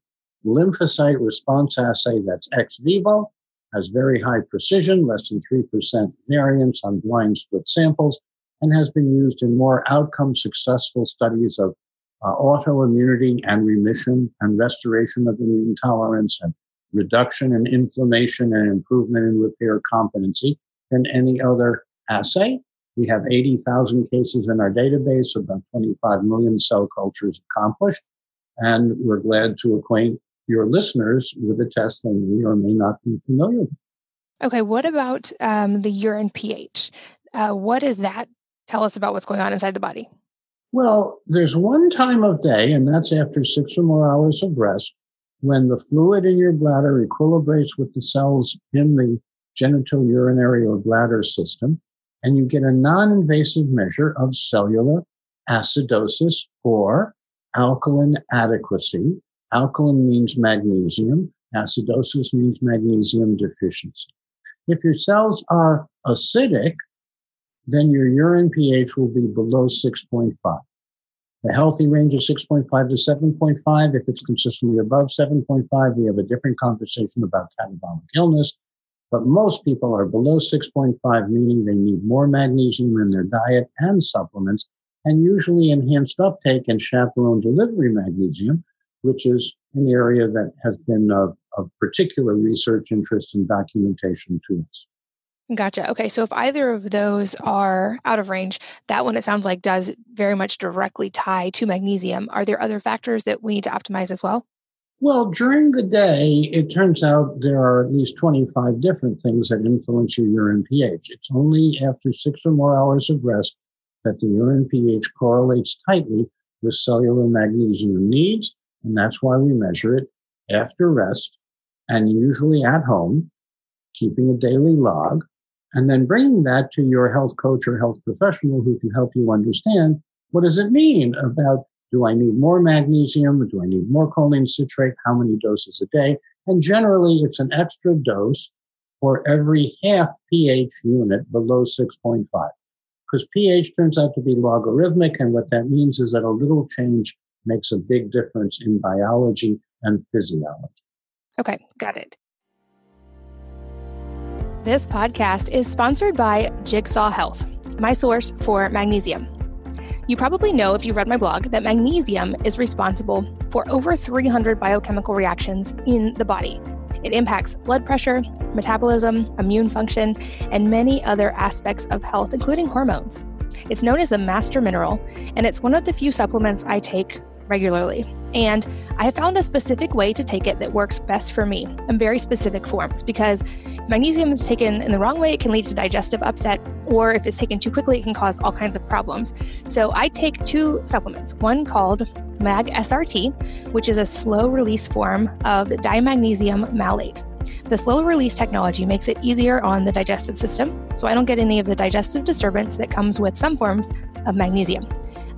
Speaker 3: lymphocyte response assay that's ex vivo, has very high precision, less than 3% variance on blind split samples, and has been used in more outcome successful studies of uh, autoimmunity and remission and restoration of immune tolerance and reduction in inflammation and improvement in repair competency than any other assay. We have 80,000 cases in our database, about 25 million cell cultures accomplished, and we're glad to acquaint your listeners with a test they may or may not be familiar with.
Speaker 2: Okay, what about um, the urine pH? Uh, what is that tell us about what's going on inside the body?
Speaker 3: Well, there's one time of day, and that's after six or more hours of rest, when the fluid in your bladder equilibrates with the cells in the genitourinary or bladder system, and you get a non invasive measure of cellular acidosis or alkaline adequacy. Alkaline means magnesium, acidosis means magnesium deficiency. If your cells are acidic, then your urine pH will be below 6.5. The healthy range is 6.5 to 7.5. If it's consistently above 7.5, we have a different conversation about catabolic illness. But most people are below 6.5, meaning they need more magnesium in their diet and supplements, and usually enhanced uptake and chaperone delivery magnesium, which is an area that has been of, of particular research interest and documentation to us.
Speaker 2: Gotcha. Okay. So if either of those are out of range, that one it sounds like does very much directly tie to magnesium. Are there other factors that we need to optimize as well?
Speaker 3: Well, during the day, it turns out there are at least 25 different things that influence your urine pH. It's only after six or more hours of rest that the urine pH correlates tightly with cellular magnesium needs. And that's why we measure it after rest and usually at home, keeping a daily log and then bringing that to your health coach or health professional who can help you understand what does it mean about do I need more magnesium? Do I need more choline citrate? How many doses a day? And generally, it's an extra dose for every half pH unit below 6.5. Because pH turns out to be logarithmic. And what that means is that a little change makes a big difference in biology and physiology.
Speaker 2: Okay, got it. This podcast is sponsored by Jigsaw Health, my source for magnesium. You probably know if you've read my blog that magnesium is responsible for over 300 biochemical reactions in the body. It impacts blood pressure, metabolism, immune function, and many other aspects of health, including hormones. It's known as the master mineral, and it's one of the few supplements I take regularly. And I have found a specific way to take it that works best for me in very specific forms because magnesium is taken in the wrong way, it can lead to digestive upset, or if it's taken too quickly, it can cause all kinds of problems. So I take two supplements one called Mag SRT, which is a slow release form of dimagnesium malate. The slow release technology makes it easier on the digestive system, so I don't get any of the digestive disturbance that comes with some forms of magnesium.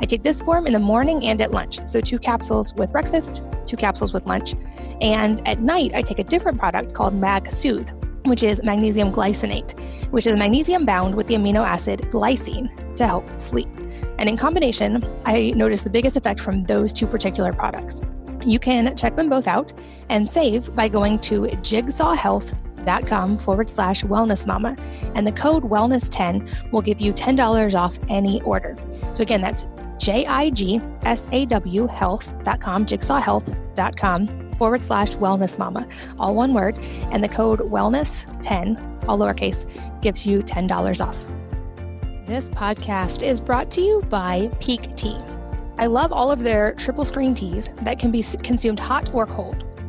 Speaker 2: I take this form in the morning and at lunch. So, two capsules with breakfast, two capsules with lunch. And at night, I take a different product called Mag Soothe, which is magnesium glycinate, which is magnesium bound with the amino acid glycine to help sleep. And in combination, I notice the biggest effect from those two particular products. You can check them both out and save by going to jigsawhealth.com forward slash wellness mama. And the code wellness10 will give you $10 off any order. So again, that's J I G S A W health.com, jigsawhealth.com forward slash wellness mama, all one word. And the code wellness10, all lowercase, gives you $10 off. This podcast is brought to you by Pique Tea. I love all of their triple screen teas that can be consumed hot or cold.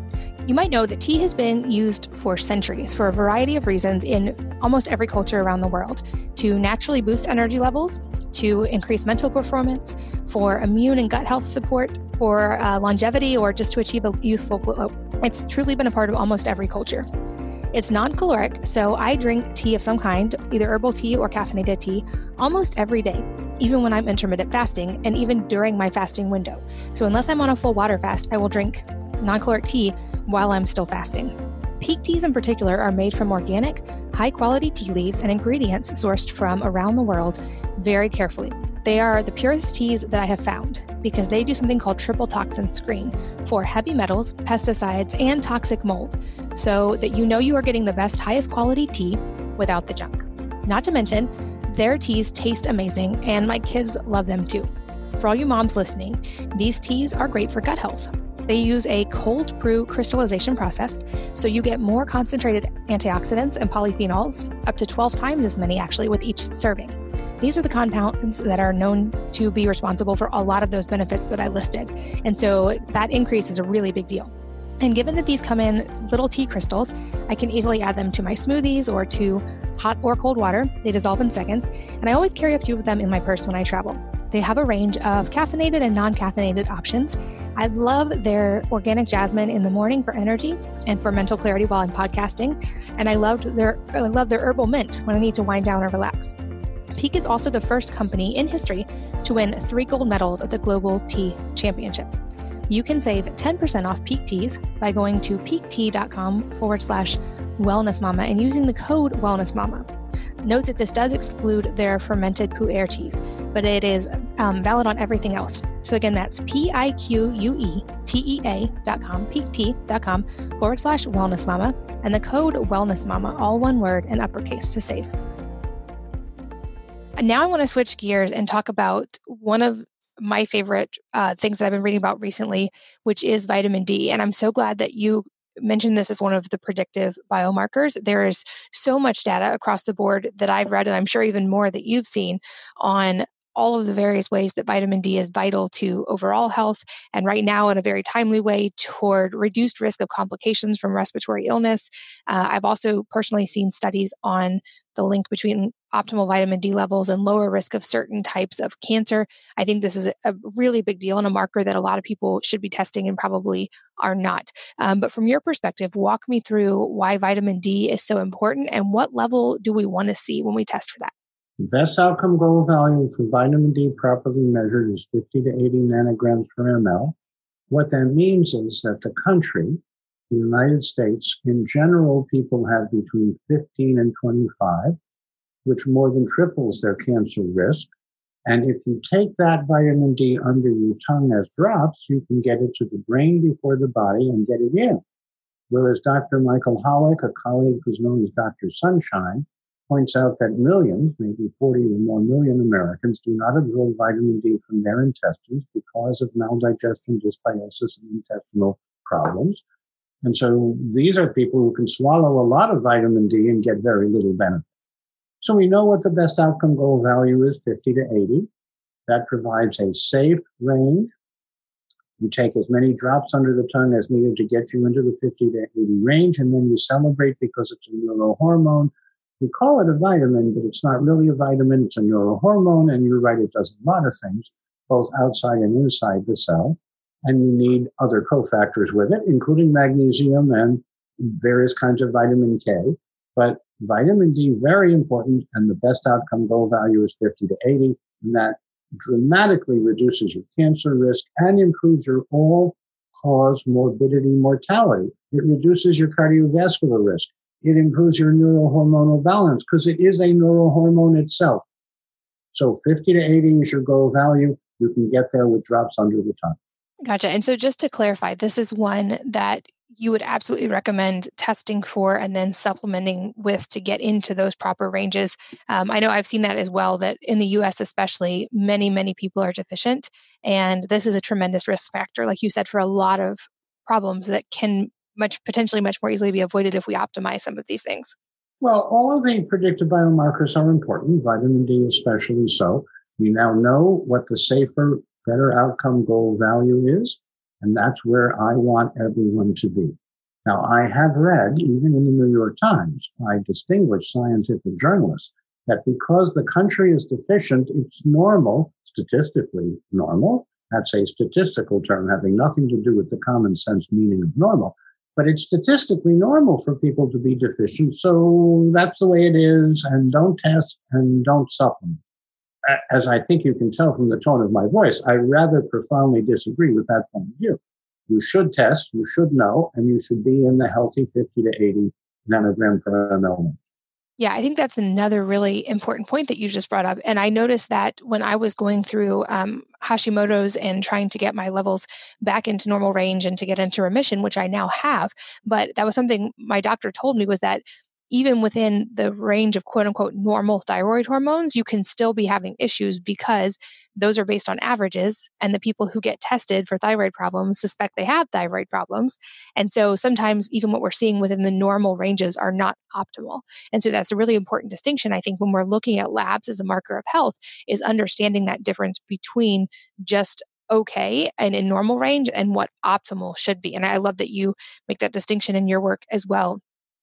Speaker 2: You might know that tea has been used for centuries for a variety of reasons in almost every culture around the world to naturally boost energy levels, to increase mental performance, for immune and gut health support, for uh, longevity, or just to achieve a youthful glow. It's truly been a part of almost every culture. It's non caloric, so I drink tea of some kind, either herbal tea or caffeinated tea, almost every day, even when I'm intermittent fasting and even during my fasting window. So, unless I'm on a full water fast, I will drink non caloric tea while I'm still fasting. Pique teas in particular are made from organic, high quality tea leaves and ingredients sourced from around the world very carefully. They are the purest teas that I have found because they do something called triple toxin screen for heavy metals, pesticides, and toxic mold so that you know you are getting the best, highest quality tea without the junk. Not to mention, their teas taste amazing and my kids love them too. For all you moms listening, these teas are great for gut health. They use a cold brew crystallization process, so you get more concentrated antioxidants and polyphenols, up to 12 times as many actually with each serving. These are the compounds that are known to be responsible for a lot of those benefits that I listed. And so that increase is a really big deal. And given that these come in little tea crystals, I can easily add them to my smoothies or to hot or cold water. They dissolve in seconds, and I always carry a few of them in my purse when I travel. They have a range of caffeinated and non caffeinated options. I love their organic jasmine in the morning for energy and for mental clarity while I'm podcasting. And I loved their I love their herbal mint when I need to wind down or relax. Pique is also the first company in history to win three gold medals at the Global Tea Championships. You can save 10% off Pique Teas by going to piquetea.com forward slash wellness mama and using the code wellness mama. Note that this does exclude their fermented pu'er teas, but it is um, valid on everything else. So again, that's P-I-Q-U-E-T-E-A dot com, P-T dot com forward slash wellness mama, and the code wellness mama, all one word and uppercase to save. Now I want to switch gears and talk about one of my favorite uh, things that I've been reading about recently, which is vitamin D. And I'm so glad that you mentioned this as one of the predictive biomarkers. There is so much data across the board that I've read, and I'm sure even more that you've seen on all of the various ways that vitamin D is vital to overall health, and right now in a very timely way toward reduced risk of complications from respiratory illness. Uh, I've also personally seen studies on the link between optimal vitamin D levels and lower risk of certain types of cancer. I think this is a really big deal and a marker that a lot of people should be testing and probably are not. Um, but from your perspective, walk me through why vitamin D is so important and what level do we want to see when we test for that?
Speaker 3: The best outcome goal value for vitamin D properly measured is 50 to 80 nanograms per ml. What that means is that the country, the United States, in general, people have between 15 and 25 which more than triples their cancer risk. And if you take that vitamin D under your tongue as drops, you can get it to the brain before the body and get it in. Whereas Dr. Michael Holick, a colleague who's known as Dr. Sunshine, points out that millions, maybe 40 or more million Americans, do not absorb vitamin D from their intestines because of maldigestion, dysbiosis, and intestinal problems. And so these are people who can swallow a lot of vitamin D and get very little benefit. So we know what the best outcome goal value is 50 to 80. That provides a safe range. You take as many drops under the tongue as needed to get you into the 50 to 80 range, and then you celebrate because it's a neurohormone. We call it a vitamin, but it's not really a vitamin. It's a neurohormone, and you're right, it does a lot of things, both outside and inside the cell. And you need other cofactors with it, including magnesium and various kinds of vitamin K. But vitamin D, very important, and the best outcome goal value is 50 to 80, and that dramatically reduces your cancer risk and improves your all cause morbidity mortality. It reduces your cardiovascular risk. It improves your neurohormonal balance because it is a neurohormone itself. So 50 to 80 is your goal value. You can get there with drops under the tongue.
Speaker 2: Gotcha. And so just to clarify, this is one that you would absolutely recommend testing for and then supplementing with to get into those proper ranges. Um, I know I've seen that as well, that in the US, especially, many, many people are deficient. And this is a tremendous risk factor, like you said, for a lot of problems that can much potentially much more easily be avoided if we optimize some of these things.
Speaker 3: Well, all of the predictive biomarkers are important, vitamin D especially so. We now know what the safer, better outcome goal value is. And that's where I want everyone to be. Now, I have read, even in the New York Times, by distinguished scientific journalists, that because the country is deficient, it's normal, statistically normal. That's a statistical term having nothing to do with the common sense meaning of normal. But it's statistically normal for people to be deficient. So that's the way it is. And don't test and don't supplement as I think you can tell from the tone of my voice, I rather profoundly disagree with that point of view. You should test, you should know, and you should be in the healthy 50 to 80 nanogram per ml.
Speaker 2: Yeah, I think that's another really important point that you just brought up. And I noticed that when I was going through um, Hashimoto's and trying to get my levels back into normal range and to get into remission, which I now have, but that was something my doctor told me was that even within the range of quote unquote normal thyroid hormones, you can still be having issues because those are based on averages. And the people who get tested for thyroid problems suspect they have thyroid problems. And so sometimes even what we're seeing within the normal ranges are not optimal. And so that's a really important distinction, I think, when we're looking at labs as a marker of health, is understanding that difference between just okay and in normal range and what optimal should be. And I love that you make that distinction in your work as well.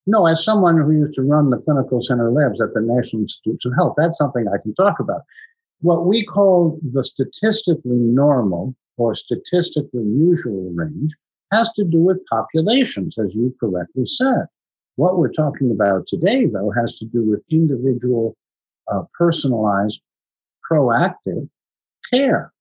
Speaker 3: No, as someone who used to run the clinical center labs at the National Institutes of Health, that's something I can talk about. what we call the statistically normal or statistically usual range has to do with populations, as you correctly said. What we're talking about today, though, has to do with individual, uh, personalized, proactive care.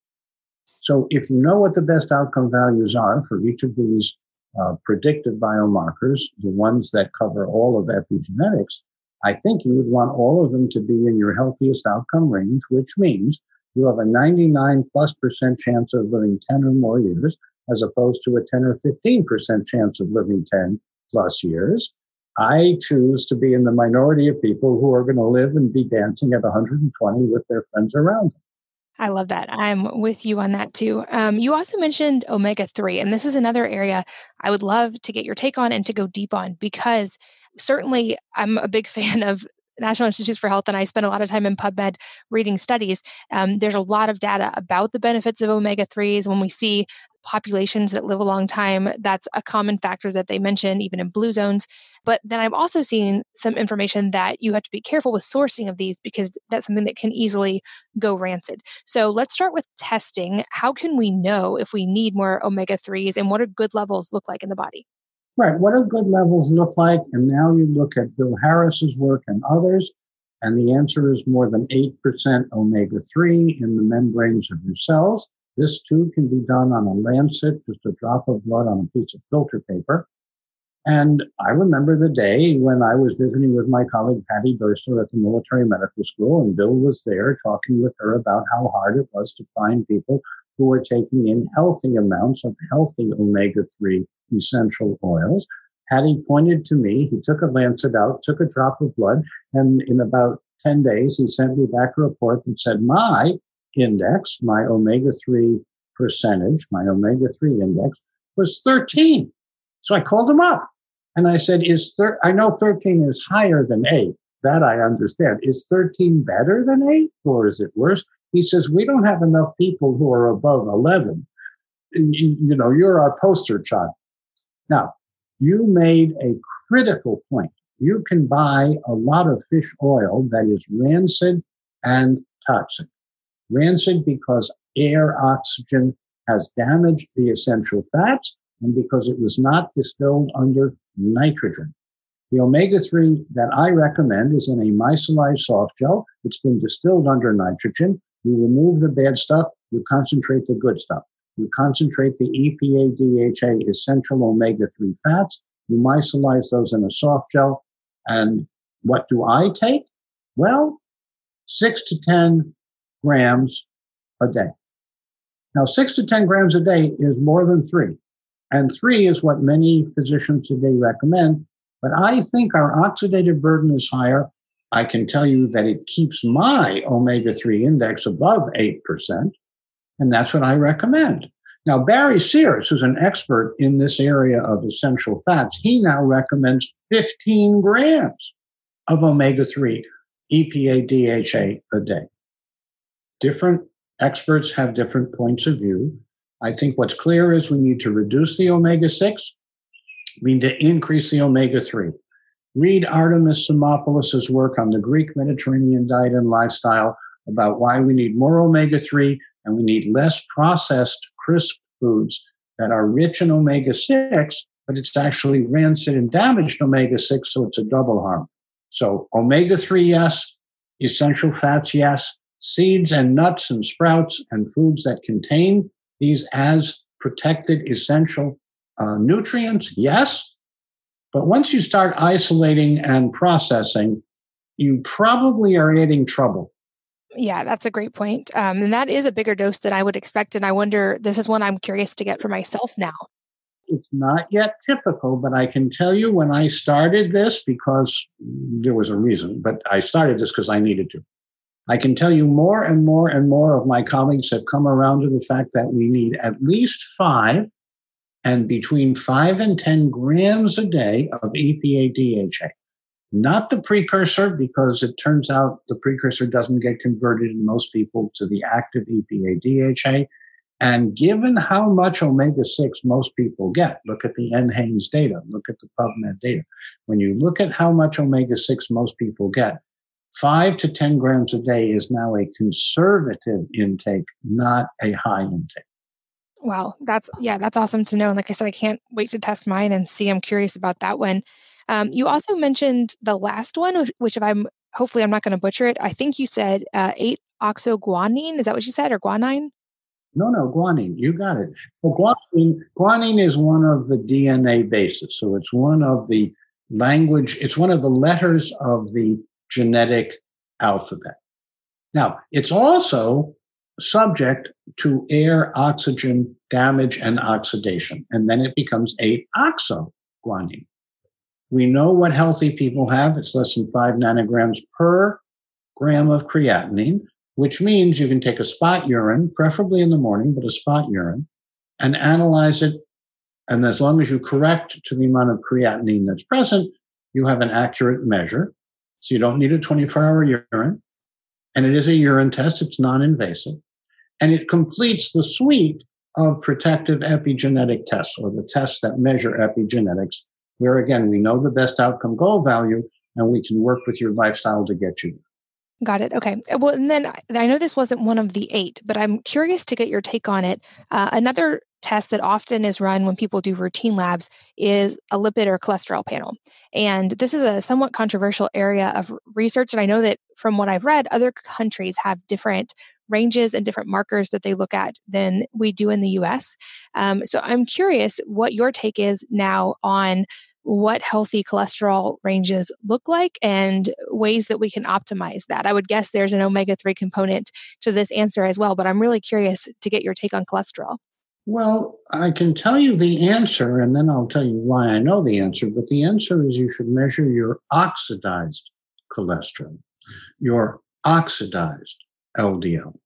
Speaker 3: So if you know what the best outcome values are for each of these uh, predictive biomarkers, the ones that cover all of epigenetics, I think you would want all of them to be in your healthiest outcome range, which means you have a 99 plus percent chance of living 10 or more years, as opposed to a 10 or 15 percent chance of living 10 plus years. I choose to be in the minority of people who are going to live and be dancing at 120 with their friends around them.
Speaker 2: I love that. I'm with you on that too. Um, you also mentioned omega 3, and this is another area I would love to get your take on and to go deep on because certainly I'm a big fan of National Institutes for Health, and I spend a lot of time in PubMed reading studies. Um, there's a lot of data about the benefits of omega 3s. When we see populations that live a long time, that's a common factor that they mention, even in blue zones. But then I've also seen some information that you have to be careful with sourcing of these because that's something that can easily go rancid. So let's start with testing. How can we know if we need more omega 3s and what do good levels look like in the body?
Speaker 3: Right. What do good levels look like? And now you look at Bill Harris's work and others, and the answer is more than 8% omega 3 in the membranes of your cells. This too can be done on a lancet, just a drop of blood on a piece of filter paper. And I remember the day when I was visiting with my colleague Patty Bursler at the military medical school, and Bill was there talking with her about how hard it was to find people who were taking in healthy amounts of healthy omega 3 essential oils. Patty pointed to me. He took a lancet out, took a drop of blood, and in about 10 days, he sent me back a report that said my index, my omega 3 percentage, my omega 3 index was 13. So I called him up and I said, Is thir- I know 13 is higher than 8. That I understand. Is 13 better than 8 or is it worse? He says, We don't have enough people who are above 11. You know, you're our poster child. Now, you made a critical point. You can buy a lot of fish oil that is rancid and toxic. Rancid because air oxygen has damaged the essential fats and because it was not distilled under nitrogen. The omega 3 that I recommend is in a micellized soft gel. It's been distilled under nitrogen. You remove the bad stuff, you concentrate the good stuff. You concentrate the EPA DHA essential omega 3 fats. You micelize those in a soft gel. And what do I take? Well, six to 10 grams a day. Now, six to 10 grams a day is more than three. And three is what many physicians today recommend. But I think our oxidative burden is higher. I can tell you that it keeps my omega 3 index above 8%. And that's what I recommend. Now, Barry Sears, who's an expert in this area of essential fats, he now recommends 15 grams of omega 3 EPA DHA a day. Different experts have different points of view. I think what's clear is we need to reduce the omega 6, we need to increase the omega 3. Read Artemis Simopoulos' work on the Greek Mediterranean diet and lifestyle about why we need more omega 3 and we need less processed, crisp foods that are rich in omega 6, but it's actually rancid and damaged omega 6, so it's a double harm. So, omega 3, yes. Essential fats, yes. Seeds and nuts and sprouts and foods that contain these as protected essential uh, nutrients, yes. But once you start isolating and processing, you probably are adding trouble.
Speaker 2: Yeah, that's a great point. Um, and that is a bigger dose than I would expect. And I wonder, this is one I'm curious to get for myself now.
Speaker 3: It's not yet typical, but I can tell you when I started this, because there was a reason, but I started this because I needed to. I can tell you more and more and more of my colleagues have come around to the fact that we need at least five and between five and 10 grams a day of EPA DHA not the precursor, because it turns out the precursor doesn't get converted in most people to the active EPA DHA. And given how much omega 6 most people get, look at the NHANES data, look at the PubMed data. When you look at how much omega 6 most people get, five to 10 grams a day is now a conservative intake, not a high intake.
Speaker 2: Wow, that's yeah, that's awesome to know. And like I said, I can't wait to test mine and see. I'm curious about that one. Um, you also mentioned the last one, which if I'm hopefully I'm not going to butcher it. I think you said uh, eight oxoguanine. Is that what you said, or guanine?
Speaker 3: No, no, guanine. You got it. Well, guanine, guanine is one of the DNA bases. So it's one of the language, it's one of the letters of the genetic alphabet. Now, it's also subject to air, oxygen damage, and oxidation. And then it becomes 8 oxoguanine. We know what healthy people have. It's less than five nanograms per gram of creatinine, which means you can take a spot urine, preferably in the morning, but a spot urine, and analyze it. And as long as you correct to the amount of creatinine that's present, you have an accurate measure. So you don't need a 24 hour urine. And it is a urine test, it's non invasive. And it completes the suite of protective epigenetic tests or the tests that measure epigenetics, where again, we know the best outcome goal value and we can work with your lifestyle to get you
Speaker 2: Got it. Okay. Well, and then I know this wasn't one of the eight, but I'm curious to get your take on it. Uh, another test that often is run when people do routine labs is a lipid or cholesterol panel. And this is a somewhat controversial area of research. And I know that from what I've read, other countries have different ranges and different markers that they look at than we do in the US. Um, so I'm curious what your take is now on what healthy cholesterol ranges look like and ways that we can optimize that. I would guess there's an omega 3 component to this answer as well, but I'm really curious to get your take on cholesterol.
Speaker 3: Well, I can tell you the answer, and then I'll tell you why I know the answer. But the answer is you should measure your oxidized cholesterol, your oxidized LDL.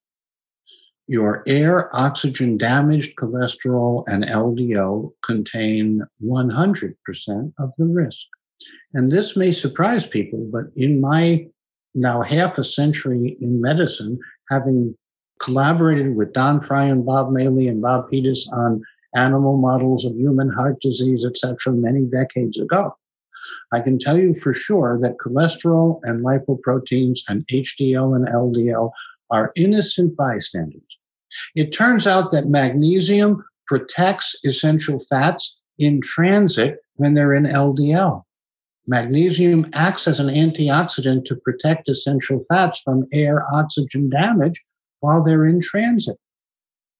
Speaker 3: Your air oxygen damaged cholesterol and LDL contain 100% of the risk. And this may surprise people, but in my now half a century in medicine, having collaborated with Don Fry and Bob Maley and Bob Peters on animal models of human heart disease, etc., many decades ago. I can tell you for sure that cholesterol and lipoproteins and HDL and LDL are innocent bystanders. It turns out that magnesium protects essential fats in transit when they're in LDL. Magnesium acts as an antioxidant to protect essential fats from air oxygen damage while they're in transit.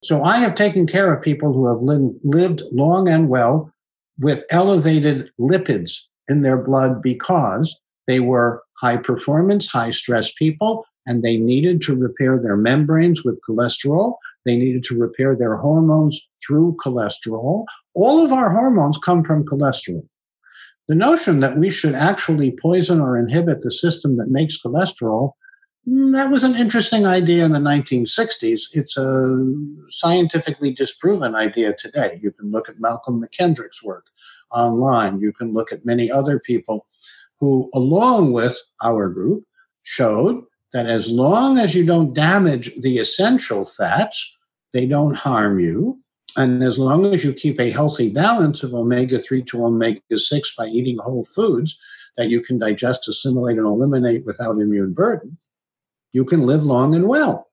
Speaker 3: So I have taken care of people who have li- lived long and well with elevated lipids in their blood because they were high performance, high stress people, and they needed to repair their membranes with cholesterol. They needed to repair their hormones through cholesterol. All of our hormones come from cholesterol. The notion that we should actually poison or inhibit the system that makes cholesterol Mm, that was an interesting idea in the 1960s. It's a scientifically disproven idea today. You can look at Malcolm McKendrick's work online. You can look at many other people who, along with our group, showed that as long as you don't damage the essential fats, they don't harm you. And as long as you keep a healthy balance of omega 3 to omega 6 by eating whole foods that you can digest, assimilate, and eliminate without immune burden, you can live long and well.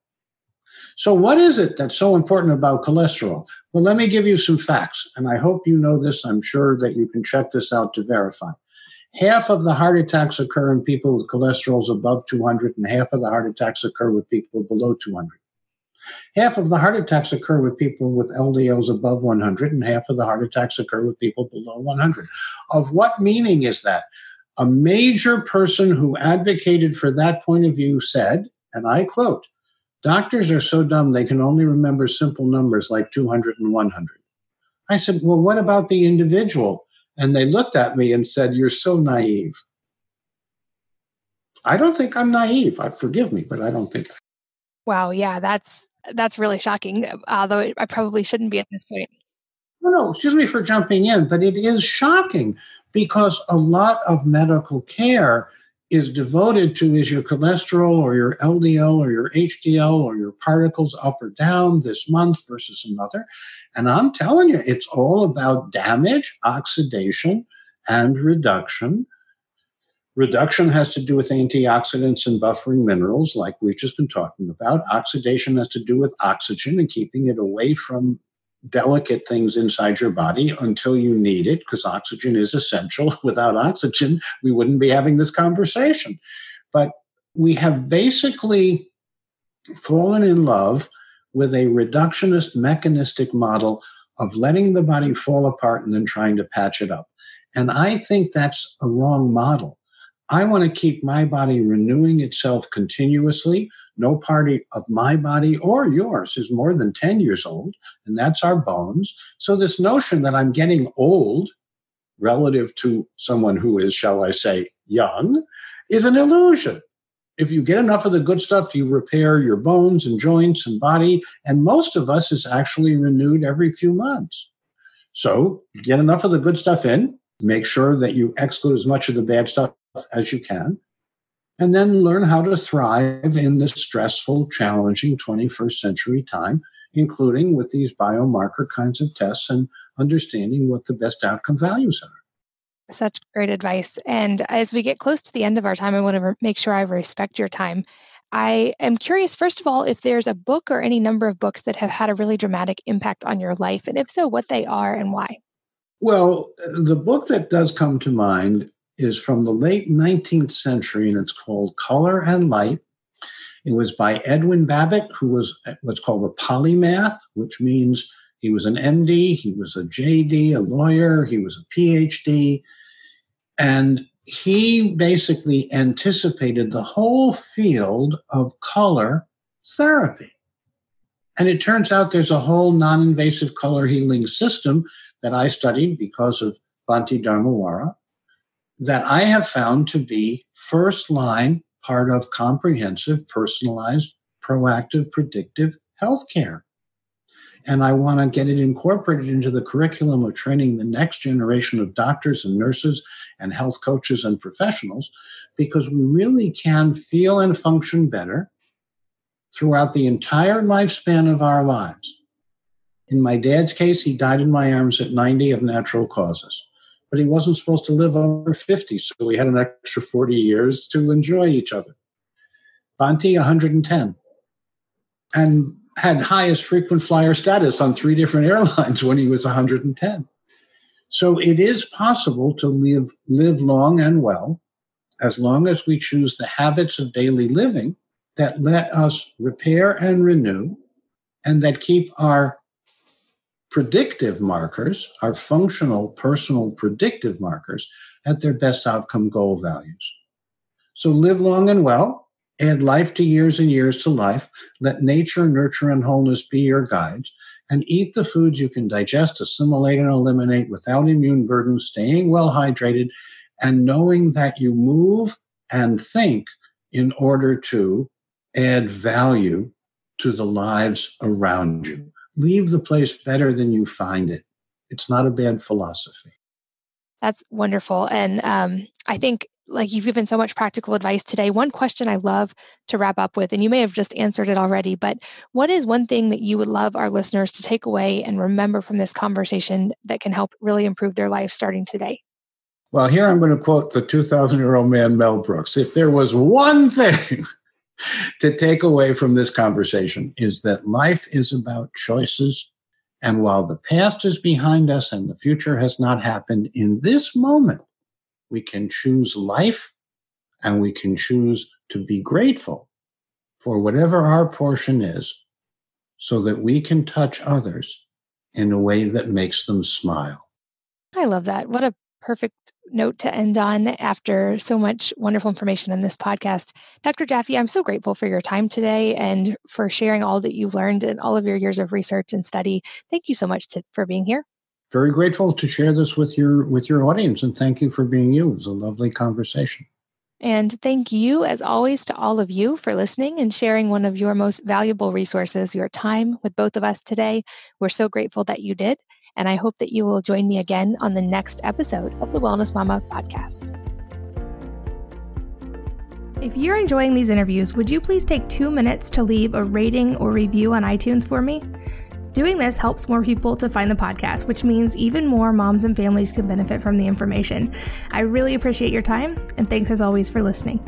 Speaker 3: So, what is it that's so important about cholesterol? Well, let me give you some facts, and I hope you know this. I'm sure that you can check this out to verify. Half of the heart attacks occur in people with cholesterols above 200, and half of the heart attacks occur with people below 200. Half of the heart attacks occur with people with LDLs above 100, and half of the heart attacks occur with people below 100. Of what meaning is that? A major person who advocated for that point of view said, and I quote, Doctors are so dumb they can only remember simple numbers like 200 and 100. I said, Well, what about the individual? And they looked at me and said, You're so naive. I don't think I'm naive. I forgive me, but I don't think.
Speaker 2: Wow, yeah, that's that's really shocking. Although I probably shouldn't be at this point.
Speaker 3: No, no, excuse me for jumping in, but it is shocking because a lot of medical care is devoted to is your cholesterol or your LDL or your HDL or your particles up or down this month versus another. And I'm telling you, it's all about damage, oxidation, and reduction. Reduction has to do with antioxidants and buffering minerals, like we've just been talking about. Oxidation has to do with oxygen and keeping it away from delicate things inside your body until you need it, because oxygen is essential. Without oxygen, we wouldn't be having this conversation. But we have basically fallen in love with a reductionist mechanistic model of letting the body fall apart and then trying to patch it up. And I think that's a wrong model. I want to keep my body renewing itself continuously. No party of my body or yours is more than 10 years old, and that's our bones. So, this notion that I'm getting old relative to someone who is, shall I say, young, is an illusion. If you get enough of the good stuff, you repair your bones and joints and body, and most of us is actually renewed every few months. So, get enough of the good stuff in, make sure that you exclude as much of the bad stuff as you can, and then learn how to thrive in this stressful, challenging 21st century time, including with these biomarker kinds of tests and understanding what the best outcome values are.
Speaker 2: Such great advice. And as we get close to the end of our time, I want to make sure I respect your time. I am curious, first of all, if there's a book or any number of books that have had a really dramatic impact on your life, and if so, what they are and why.
Speaker 3: Well, the book that does come to mind is from the late 19th century and it's called Color and Light. It was by Edwin Babbitt, who was uh, what's called a polymath, which means he was an MD, he was a JD, a lawyer, he was a PhD. And he basically anticipated the whole field of color therapy. And it turns out there's a whole non invasive color healing system that I studied because of Bhante Dharmawara that I have found to be first line part of comprehensive, personalized, proactive, predictive healthcare. And I want to get it incorporated into the curriculum of training the next generation of doctors and nurses and health coaches and professionals because we really can feel and function better throughout the entire lifespan of our lives. In my dad's case, he died in my arms at 90 of natural causes but he wasn't supposed to live over 50, so we had an extra 40 years to enjoy each other. Bhante, 110, and had highest frequent flyer status on three different airlines when he was 110. So it is possible to live, live long and well as long as we choose the habits of daily living that let us repair and renew and that keep our predictive markers are functional, personal predictive markers at their best outcome goal values. So live long and well, add life to years and years to life, let nature, nurture, and wholeness be your guides, and eat the foods you can digest, assimilate, and eliminate without immune burden, staying well hydrated, and knowing that you move and think in order to add value to the lives around you leave the place better than you find it. It's not a bad philosophy.
Speaker 2: That's wonderful. And um, I think, like, you've given so much practical advice today. One question I love to wrap up with, and you may have just answered it already, but what is one thing that you would love our listeners to take away and remember from this conversation that can help really improve their life starting today?
Speaker 3: Well, here I'm going to quote the 2,000 year old man, Mel Brooks. If there was one thing to take away from this conversation is that life is about choices. And while the past is behind us and the future has not happened in this moment, we can choose life and we can choose to be grateful for whatever our portion is so that we can touch others in a way that makes them smile.
Speaker 2: I love that. What a perfect note to end on after so much wonderful information in this podcast. Dr. Jaffe, I'm so grateful for your time today and for sharing all that you've learned in all of your years of research and study. Thank you so much to, for being here.
Speaker 3: Very grateful to share this with your with your audience and thank you for being you. It was a lovely conversation.
Speaker 2: And thank you, as always, to all of you for listening and sharing one of your most valuable resources, your time with both of us today. We're so grateful that you did. And I hope that you will join me again on the next episode of the Wellness Mama podcast. If you're enjoying these interviews, would you please take two minutes to leave a rating or review on iTunes for me? Doing this helps more people to find the podcast, which means even more moms and families can benefit from the information. I really appreciate your time, and thanks as always for listening.